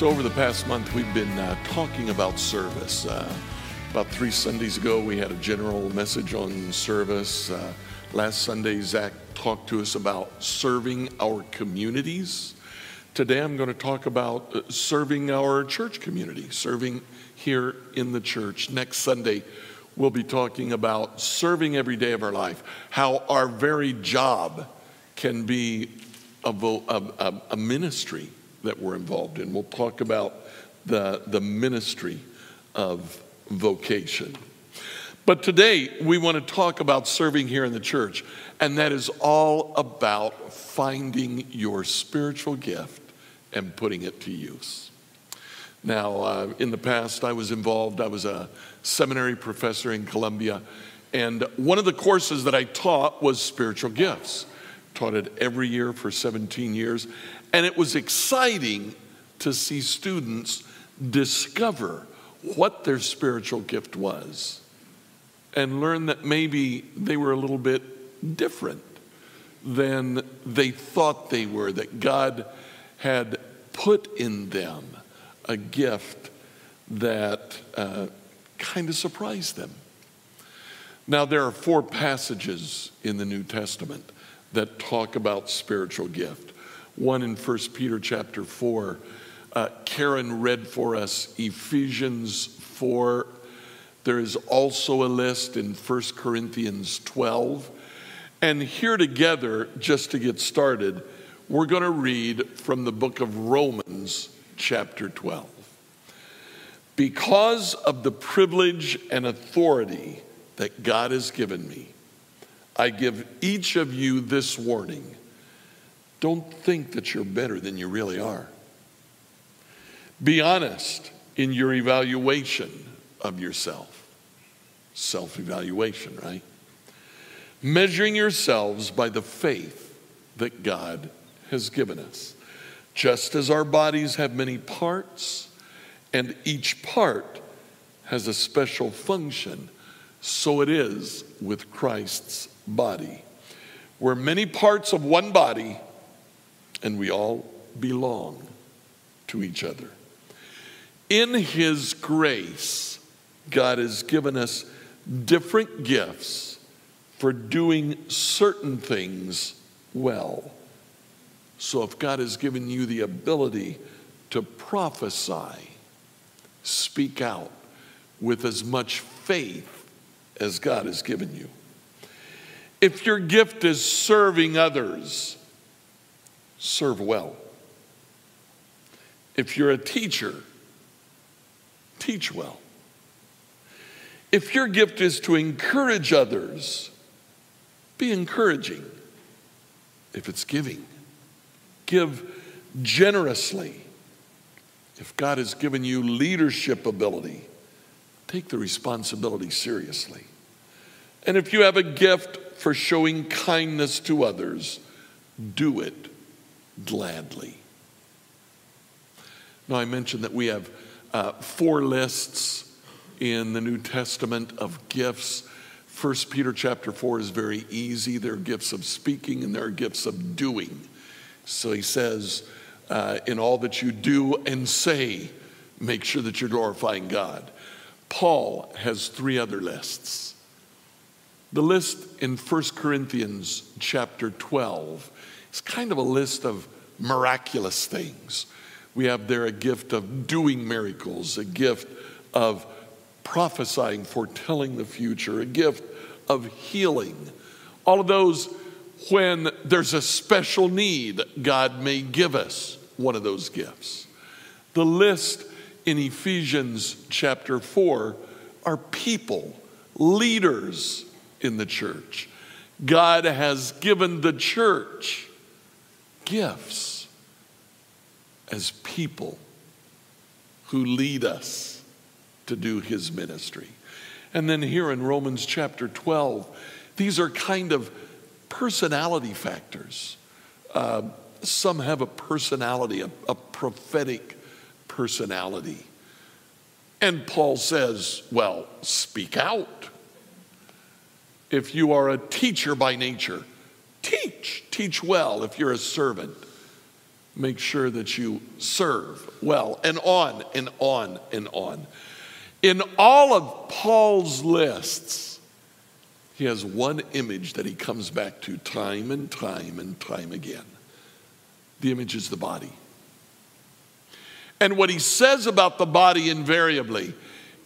So, over the past month, we've been uh, talking about service. Uh, about three Sundays ago, we had a general message on service. Uh, last Sunday, Zach talked to us about serving our communities. Today, I'm going to talk about uh, serving our church community, serving here in the church. Next Sunday, we'll be talking about serving every day of our life, how our very job can be a, a, a ministry that we're involved in. We'll talk about the, the ministry of vocation. But today, we want to talk about serving here in the church, and that is all about finding your spiritual gift and putting it to use. Now, uh, in the past, I was involved, I was a seminary professor in Columbia, and one of the courses that I taught was spiritual gifts. Taught it every year for 17 years, and it was exciting to see students discover what their spiritual gift was and learn that maybe they were a little bit different than they thought they were, that God had put in them a gift that uh, kind of surprised them. Now, there are four passages in the New Testament that talk about spiritual gift. One in 1 Peter chapter 4. Uh, Karen read for us Ephesians 4. There is also a list in 1 Corinthians 12. And here together, just to get started, we're going to read from the book of Romans, chapter 12. Because of the privilege and authority that God has given me, I give each of you this warning don't think that you're better than you really are. Be honest in your evaluation of yourself. Self evaluation, right? Measuring yourselves by the faith that God has given us. Just as our bodies have many parts, and each part has a special function, so it is with Christ's body. We're many parts of one body, and we all belong to each other. In His grace, God has given us different gifts for doing certain things well. So, if God has given you the ability to prophesy, speak out with as much faith as God has given you. If your gift is serving others, serve well. If you're a teacher, teach well. If your gift is to encourage others, be encouraging. If it's giving, give generously. If God has given you leadership ability, take the responsibility seriously. And if you have a gift for showing kindness to others, do it gladly. Now, I mentioned that we have uh, four lists in the New Testament of gifts. First Peter chapter 4 is very easy. There are gifts of speaking and there are gifts of doing. So he says, uh, in all that you do and say, make sure that you're glorifying God. Paul has three other lists. The list in 1 Corinthians chapter 12 is kind of a list of miraculous things. We have there a gift of doing miracles, a gift of prophesying, foretelling the future, a gift of healing. All of those, when there's a special need, God may give us one of those gifts. The list in Ephesians chapter 4 are people, leaders in the church. God has given the church gifts as people who lead us to do his ministry. And then here in Romans chapter 12, these are kind of personality factors. Uh, some have a personality, a, a prophetic personality. And Paul says, well, speak out. If you are a teacher by nature, teach. Teach well. If you're a servant, make sure that you serve well, and on and on and on. In all of Paul's lists, he has one image that he comes back to time and time and time again. The image is the body. And what he says about the body invariably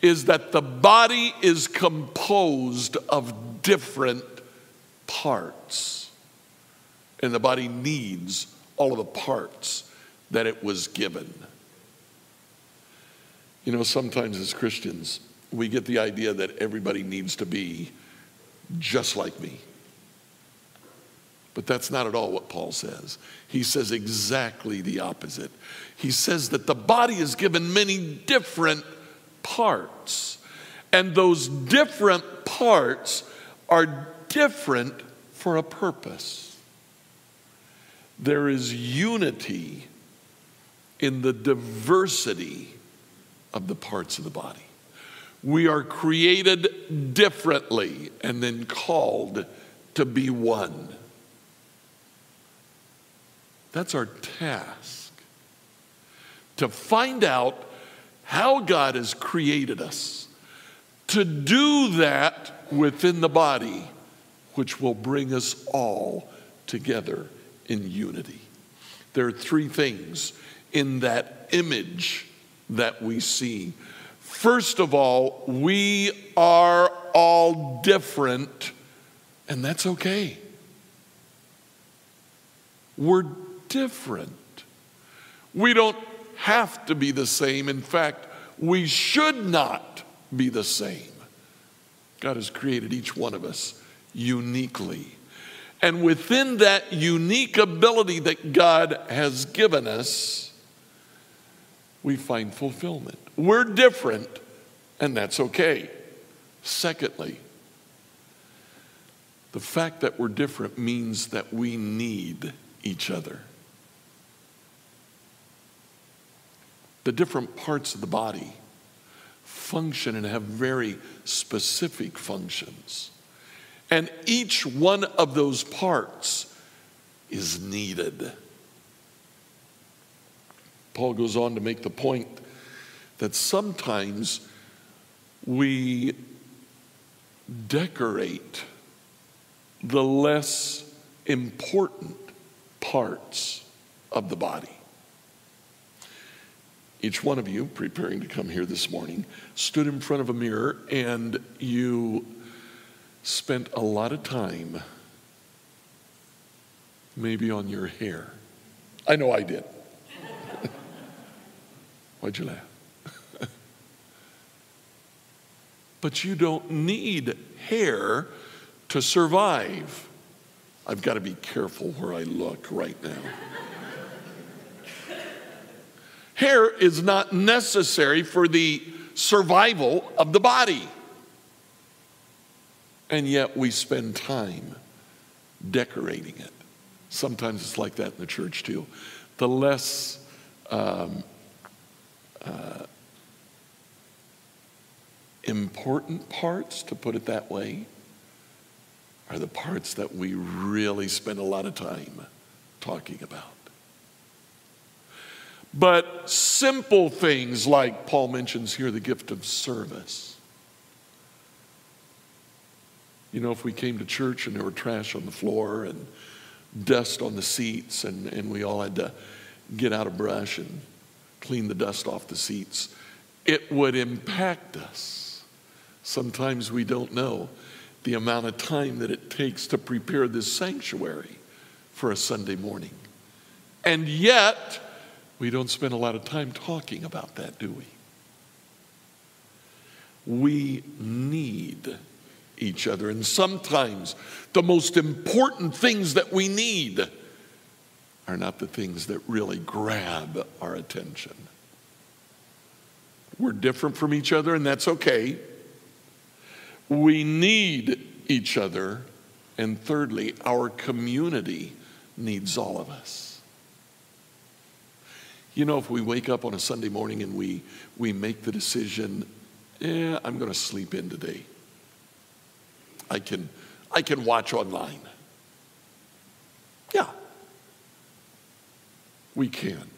is that the body is composed of different parts. And the body needs all of the parts that it was given. You know, sometimes as Christians, we get the idea that everybody needs to be just like me. But that's not at all what Paul says. He says exactly the opposite. He says that the body is given many different parts, and those different parts are different for a purpose. There is unity in the diversity of the parts of the body. We are created differently and then called to be one. That's our task to find out how God has created us, to do that within the body, which will bring us all together in unity. There are three things in that image that we see. First of all, we are all different, and that's okay. We're different. We don't have to be the same. In fact, we should not be the same. God has created each one of us uniquely. And within that unique ability that God has given us, we find fulfillment. We're different, and that's okay. Secondly, the fact that we're different means that we need each other. The different parts of the body function and have very specific functions. And each one of those parts is needed. Paul goes on to make the point that sometimes we decorate the less important parts of the body. Each one of you, preparing to come here this morning, stood in front of a mirror and you spent a lot of time maybe on your hair. I know I did. Why'd you laugh? but you don't need hair to survive. I've got to be careful where I look right now. hair is not necessary for the survival of the body. And yet we spend time decorating it. Sometimes it's like that in the church too. The less um, uh, important parts, to put it that way, are the parts that we really spend a lot of time talking about. But simple things like Paul mentions here the gift of service. You know, if we came to church and there were trash on the floor and dust on the seats, and, and we all had to get out a brush and clean the dust off the seats, it would impact us. Sometimes we don't know the amount of time that it takes to prepare this sanctuary for a Sunday morning. And yet, we don't spend a lot of time talking about that, do we? We need each other. And sometimes the most important things that we need are not the things that really grab our attention. We're different from each other, and that's okay. We need each other. And thirdly, our community needs all of us. You know, if we wake up on a Sunday morning and we, we make the decision, yeah, I'm going to sleep in today. I can, I can watch online. Yeah, we can.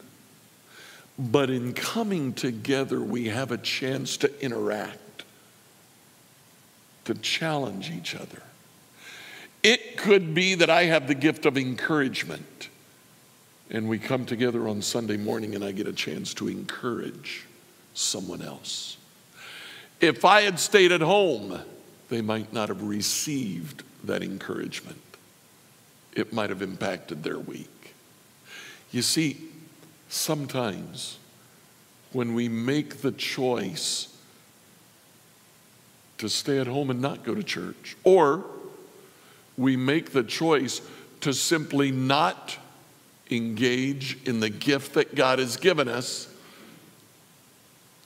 But in coming together, we have a chance to interact, to challenge each other. It could be that I have the gift of encouragement, and we come together on Sunday morning and I get a chance to encourage someone else. If I had stayed at home, they might not have received that encouragement. It might have impacted their week. You see, sometimes when we make the choice to stay at home and not go to church, or we make the choice to simply not engage in the gift that God has given us,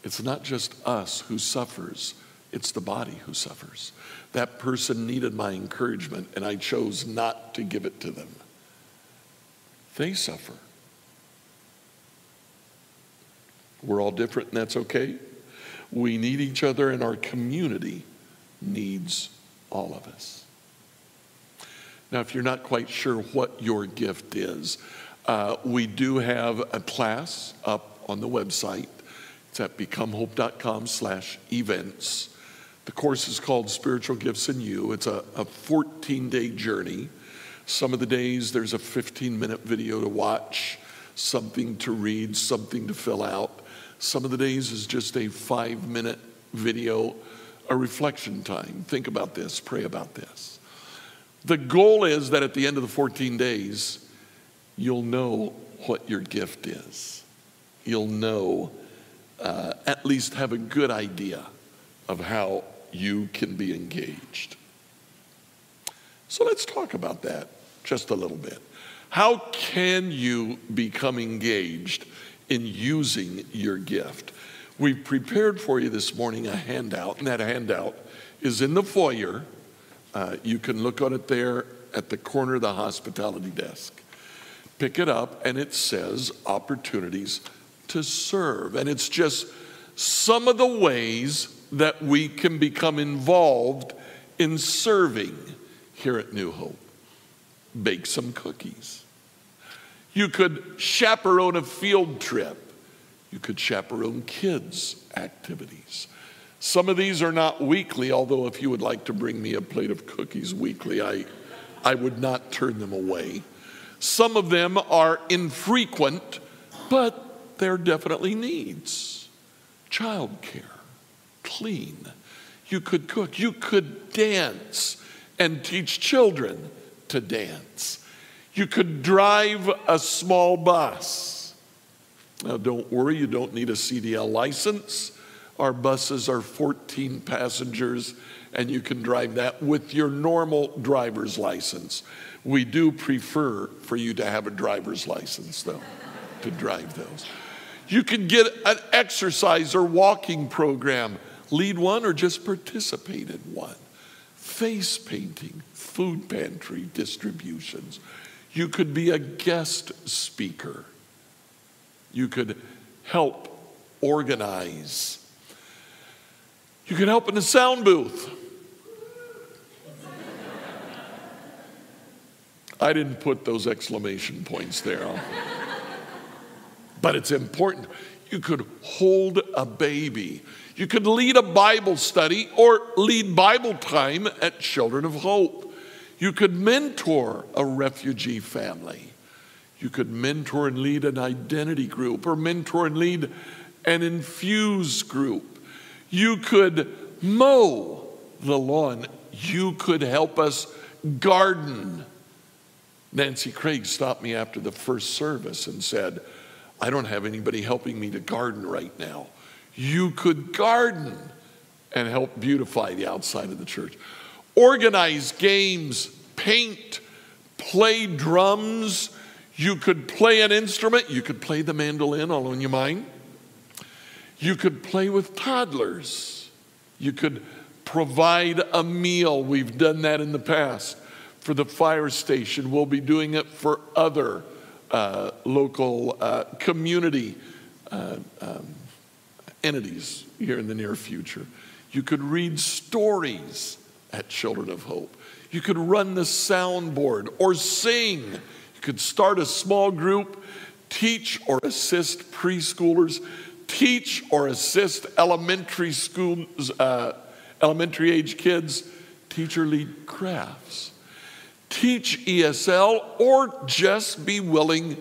it's not just us who suffers, it's the body who suffers. That person needed my encouragement, and I chose not to give it to them. They suffer. We're all different, and that's okay. We need each other, and our community needs all of us. Now, if you're not quite sure what your gift is, uh, we do have a class up on the website. It's at becomehope.com slash events. The course is called Spiritual Gifts in You. It's a 14 day journey. Some of the days there's a 15 minute video to watch, something to read, something to fill out. Some of the days is just a five minute video, a reflection time. Think about this, pray about this. The goal is that at the end of the 14 days, you'll know what your gift is. You'll know, uh, at least have a good idea of how you can be engaged. So let's talk about that just a little bit. How can you become engaged in using your gift. We've prepared for you this morning a handout, and that handout is in the foyer. Uh, you can look on it there at the corner of the hospitality desk. Pick it up, and it says opportunities to serve. And it's just some of the ways that we can become involved in serving here at New Hope. Bake some cookies you could chaperone a field trip. You could chaperone kids' activities. Some of these are not weekly, although if you would like to bring me a plate of cookies weekly, I, I would not turn them away. Some of them are infrequent, but they're definitely needs. Childcare, clean. You could cook. You could dance and teach children to dance. You could drive a small bus. Now, don't worry, you don't need a CDL license. Our buses are 14 passengers, and you can drive that with your normal driver's license. We do prefer for you to have a driver's license, though, to drive those. You can get an exercise or walking program, lead one or just participate in one. Face painting, food pantry distributions. You could be a guest speaker. You could help organize. You could help in the sound booth. I didn't put those exclamation points there. but it's important. You could hold a baby. You could lead a Bible study or lead Bible time at Children of Hope. You could mentor a refugee family. You could mentor and lead an identity group or mentor and lead an infuse group. You could mow the lawn. You could help us garden. Nancy Craig stopped me after the first service and said, I don't have anybody helping me to garden right now. You could garden and help beautify the outside of the church organize games, paint, play drums. You could play an instrument. You could play the mandolin, all on your mind. You could play with toddlers. You could provide a meal. We've done that in the past for the fire station. We'll be doing it for other uh, local uh, community uh, um, entities here in the near future. You could read stories at Children of Hope. You could run the soundboard or sing. You could start a small group, teach or assist preschoolers, teach or assist elementary schools, uh, elementary age kids, teacher lead crafts, teach ESL, or just be willing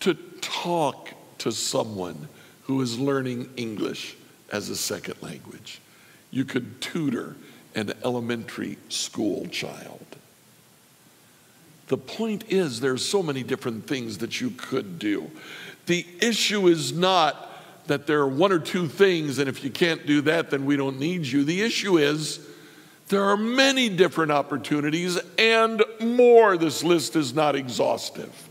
to talk to someone who is learning English as a second language. You could tutor an elementary school child. The point is, there's so many different things that you could do. The issue is not that there are one or two things, and if you can't do that, then we don't need you. The issue is there are many different opportunities and more. This list is not exhaustive.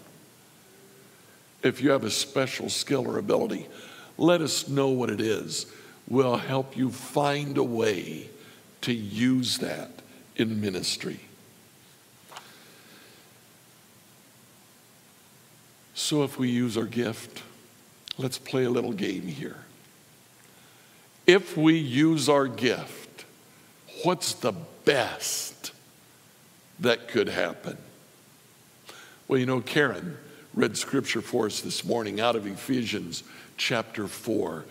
If you have a special skill or ability, let us know what it is. We'll help you find a way to use that in ministry. So, if we use our gift, let's play a little game here. If we use our gift, what's the best that could happen? Well, you know, Karen read scripture for us this morning out of Ephesians chapter 4.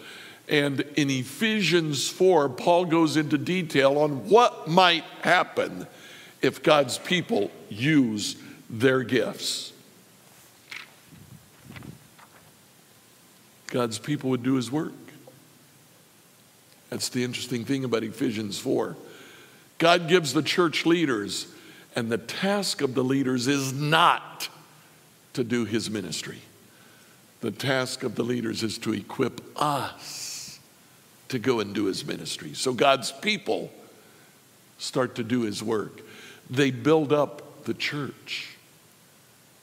And in Ephesians 4, Paul goes into detail on what might happen if God's people use their gifts. God's people would do his work. That's the interesting thing about Ephesians 4. God gives the church leaders, and the task of the leaders is not to do his ministry. The task of the leaders is to equip us to go and do his ministry. So God's people start to do his work. They build up the church.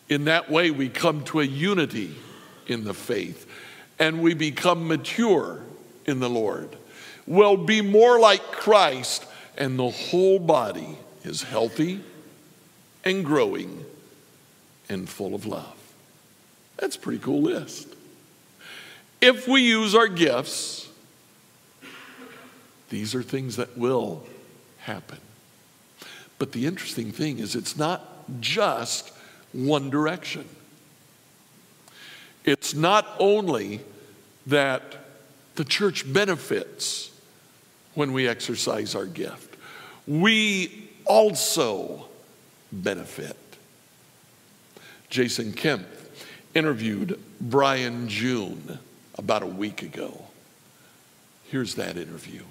In that way, we come to a unity in the faith and we become mature in the Lord. We'll be more like Christ, and the whole body is healthy and growing and full of love. That's a pretty cool list. If we use our gifts, these are things that will happen. But the interesting thing is, it's not just one direction. It's not only that the church benefits when we exercise our gift, we also benefit. Jason Kemp interviewed Brian June about a week ago. Here's that interview.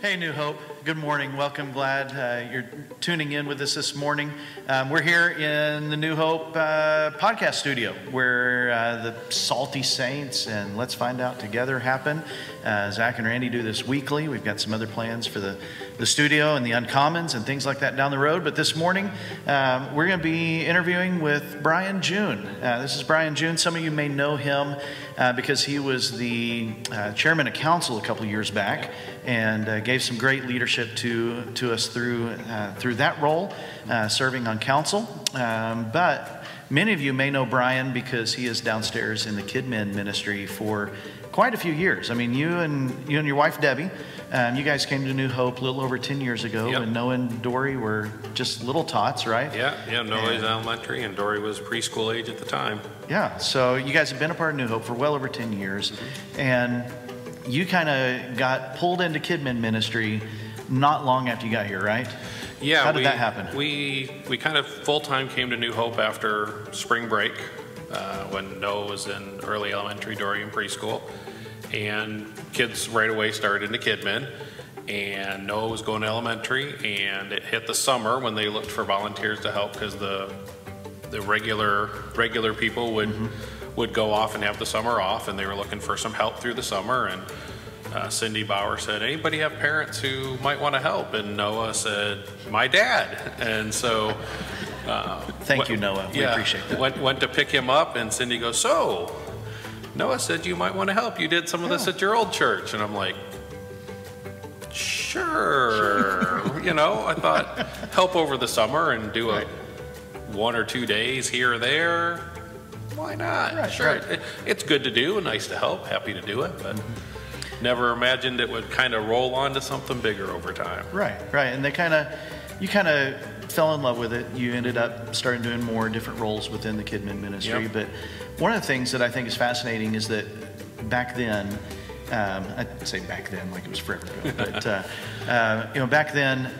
Hey, New Hope. Good morning. Welcome. Glad uh, you're tuning in with us this morning. Um, we're here in the New Hope uh, podcast studio where uh, the Salty Saints and Let's Find Out Together happen. Uh, Zach and Randy do this weekly. We've got some other plans for the, the studio and the Uncommons and things like that down the road. But this morning, um, we're going to be interviewing with Brian June. Uh, this is Brian June. Some of you may know him uh, because he was the chairman of council a couple years back and uh, gave some great leadership to, to us through, uh, through that role, uh, serving on council. Um, but many of you may know Brian because he is downstairs in the KidMin ministry for quite a few years. I mean, you and you and your wife Debbie, um, you guys came to New Hope a little over ten years ago, yep. and Noah and Dory were just little tots, right? Yeah, yeah. Noah was elementary, and Dory was preschool age at the time. Yeah, so you guys have been a part of New Hope for well over ten years, mm-hmm. and you kind of got pulled into KidMin ministry not long after you got here, right? Yeah. How did we, that happen? We we kind of full time came to New Hope after spring break uh, when Noah was in early elementary, Dory in preschool, and kids right away started into KidMin. And Noah was going to elementary, and it hit the summer when they looked for volunteers to help because the the regular regular people would. Mm-hmm would go off and have the summer off, and they were looking for some help through the summer. And uh, Cindy Bauer said, "Anybody have parents who might want to help?" And Noah said, "My dad." And so Thank you, Noah. We yeah, appreciate that. Went, went to pick him up, and Cindy goes, So, Noah said you might want to help. You did some of this at your old church. And I'm like, Sure. you know, I thought help over the summer and do a one or two days here or there. Why not? Right, sure. right. It- it's good to do, and nice to help, happy to do it, but Mm-hmm. never imagined it would kind of roll on to something bigger over time. Right, right. And they kind of, you kind of fell in love with it. You ended up starting doing more different roles within the KidMin ministry. Yep. But one of the things that I think is fascinating is that back then, um, I'd say back then like it was forever ago, but uh, uh, you know, back then,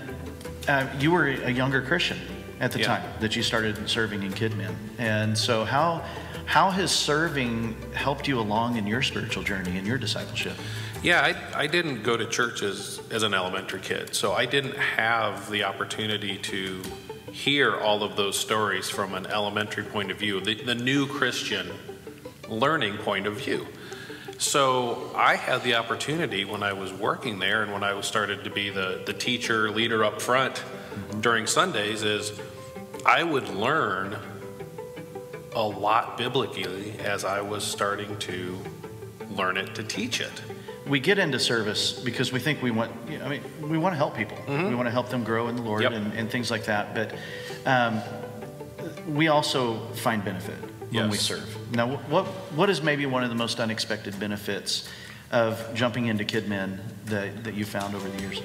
uh, you were a younger Christian at the Yeah. time that you started serving in KidMin. And so, how how has serving helped you along in your spiritual journey and your discipleship? Yeah, I, I didn't go to church as, as an elementary kid, so I didn't have the opportunity to hear all of those stories from an elementary point of view, the, the new Christian learning point of view. So I had the opportunity when I was working there and when I was started to be the, the teacher leader up front during Sundays is I would learn a lot biblically as I was starting to learn it to teach it. we get into service because we think we want you know, i mean we want to help people we want to help them grow in the lord Mm-hmm. Yep. and, and things like that but um, we also find benefit when we serve now what what is maybe one of the most unexpected benefits of jumping into KidMin that, that you found over the years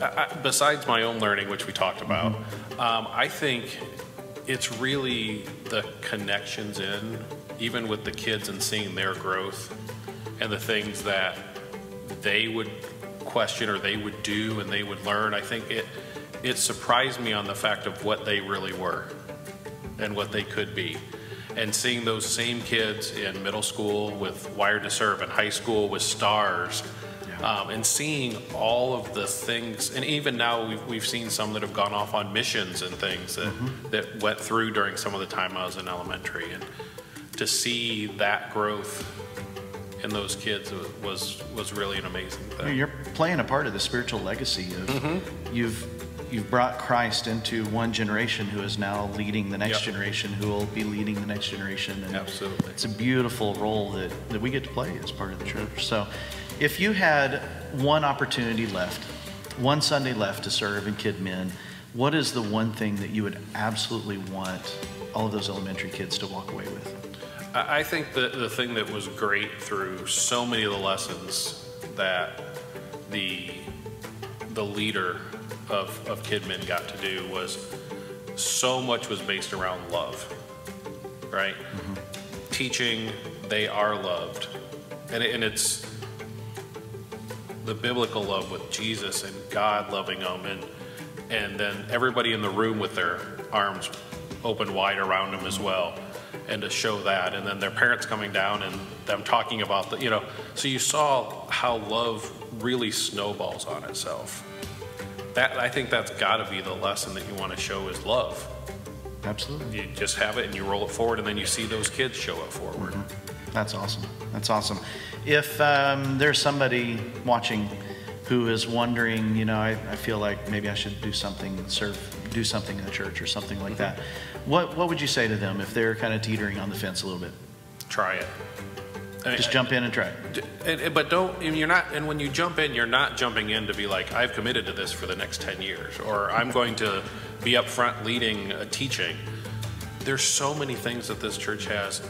I- besides my own learning, which we talked about, um, I think it's really the connections in, even with the kids and seeing their growth and the things that they would question or they would do and they would learn. I think it it surprised me on the fact of what they really were and what they could be. And seeing those same kids in middle school with Wired to Serve and high school with stars, um, and seeing all of the things, and even now we've, we've seen some that have gone off on missions and things that, that went through during some of the time I was in elementary. And to see that growth in those kids was, was really an amazing thing. you're playing a part of the spiritual legacy of Mm-hmm. you've you've brought christ into one generation who is now leading the next Yep. generation who will be leading the next generation and Absolutely. it's a beautiful role that, that we get to play as part of the church so if you had one opportunity left one sunday left to serve in KidMin what is the one thing that you would absolutely want all of those elementary kids to walk away with? I think that the thing that was great through so many of the lessons that the the leader of, of got to do was so much was based around love, right? Mm-hmm. Teaching they are loved, and, it, and it's the biblical love with Jesus and God loving them, and and then everybody in the room with their arms open wide around them as well, and to show that, and then their parents coming down and them talking about the, you know, so you saw how love really snowballs on itself. That I think that's got to be the lesson that you want to show is love. absolutely You just have it and you roll it forward, and then you see those kids show it forward. Mm-hmm. That's awesome. That's awesome. If um, there's somebody watching who is wondering, you know, I, I feel like maybe I should do something, serve, do something in the church or something like that. What What would you say to them if they're kind of teetering on the fence a little bit? Try it. I mean, Just jump in and try. it. But don't, and you're not, and when you jump in, you're not jumping in to be like, I've committed to this for the next 10 years, or I'm going to be up front leading a teaching. There's so many things that this church has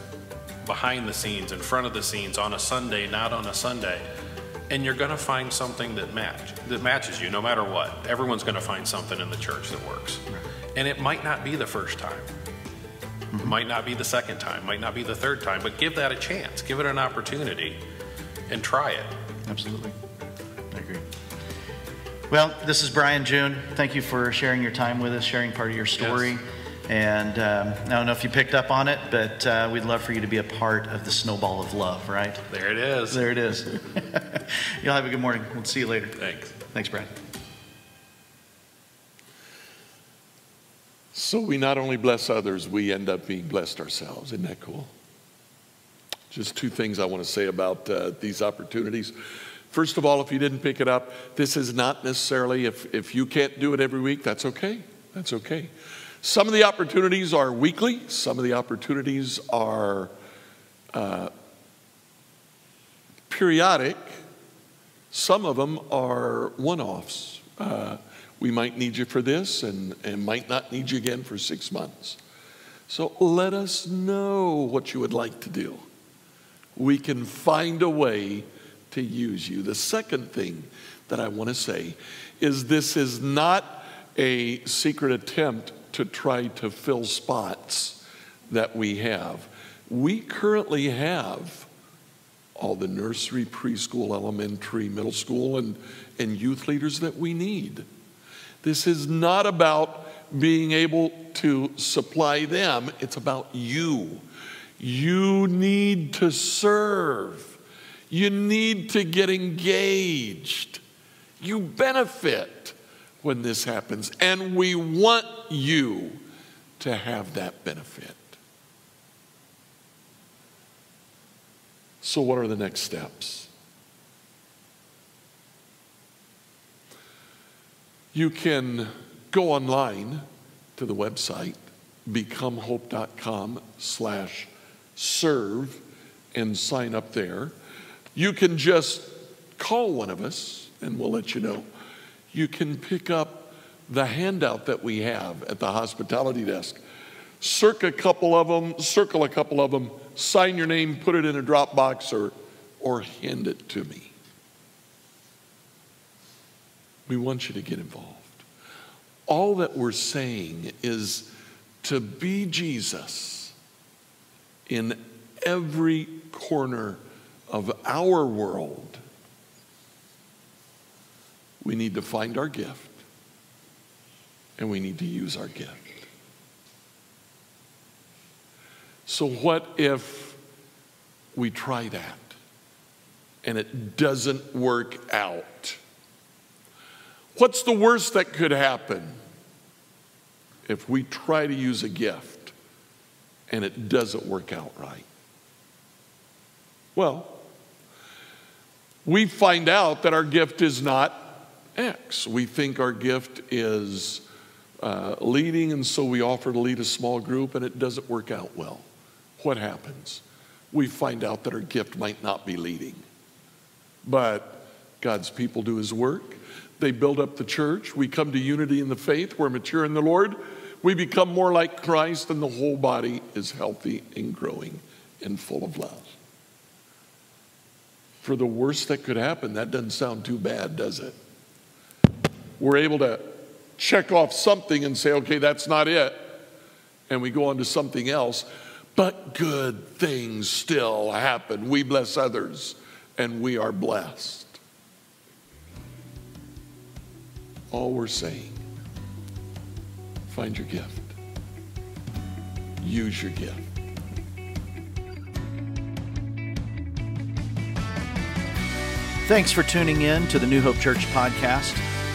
behind the scenes, in front of the scenes, on a Sunday, not on a Sunday. And you're going to find something that match that matches you, no matter what. Everyone's going to find something in the church that works, and it might not be the first time. It might not be the second time, might not be the third time, but give that a chance. Give it an opportunity and try it. Absolutely. I agree. Well, this is Brian June. Thank you for sharing your time with us, sharing part of your story. Yes. And um, I don't know if you picked up on it, but uh, we'd love for you to be a part of the snowball of love, right? There it is. There it is. Y'all have a good morning. We'll see you later. Thanks. Thanks, Brad. So we not only bless others, we end up being blessed ourselves. Isn't that cool? Just two things I want to say about uh, these opportunities. First of all, if you didn't pick it up, this is not necessarily, if, if you can't do it every week, that's okay. That's okay. Some of the opportunities are weekly, some of the opportunities are uh, periodic, some of them are one offs. Uh, we might need you for this and, and might not need you again for six months. So let us know what you would like to do. We can find a way to use you. The second thing that I want to say is this is not a secret attempt to try to fill spots that we have. We currently have all the nursery, preschool, elementary, middle school, and, and youth leaders that we need. This is not about being able to supply them, it's about you. You need to serve, you need to get engaged. You benefit when this happens, and we want you to have that benefit. So, what are the next steps? You can go online to the website becomehope.com slash serve and sign up there. You can just call one of us and we'll let you know. You can pick up the handout that we have at the hospitality desk. Circle a couple of them, circle a couple of them, sign your name, put it in a Dropbox or, or hand it to me. We want you to get involved. All that we're saying is to be Jesus in every corner of our world. We need to find our gift and we need to use our gift. So, what if we try that and it doesn't work out? What's the worst that could happen if we try to use a gift and it doesn't work out right? Well, we find out that our gift is not X. We think our gift is uh, leading, and so we offer to lead a small group, and it doesn't work out well. What happens? We find out that our gift might not be leading. But God's people do His work, they build up the church. We come to unity in the faith. We're mature in the Lord. We become more like Christ, and the whole body is healthy and growing and full of love. For the worst that could happen, that doesn't sound too bad, does it? We're able to check off something and say, okay, that's not it. And we go on to something else. But good things still happen. We bless others, and we are blessed. all we're saying. Find your gift. Use your gift. Thanks for tuning in to the New Hope Church podcast.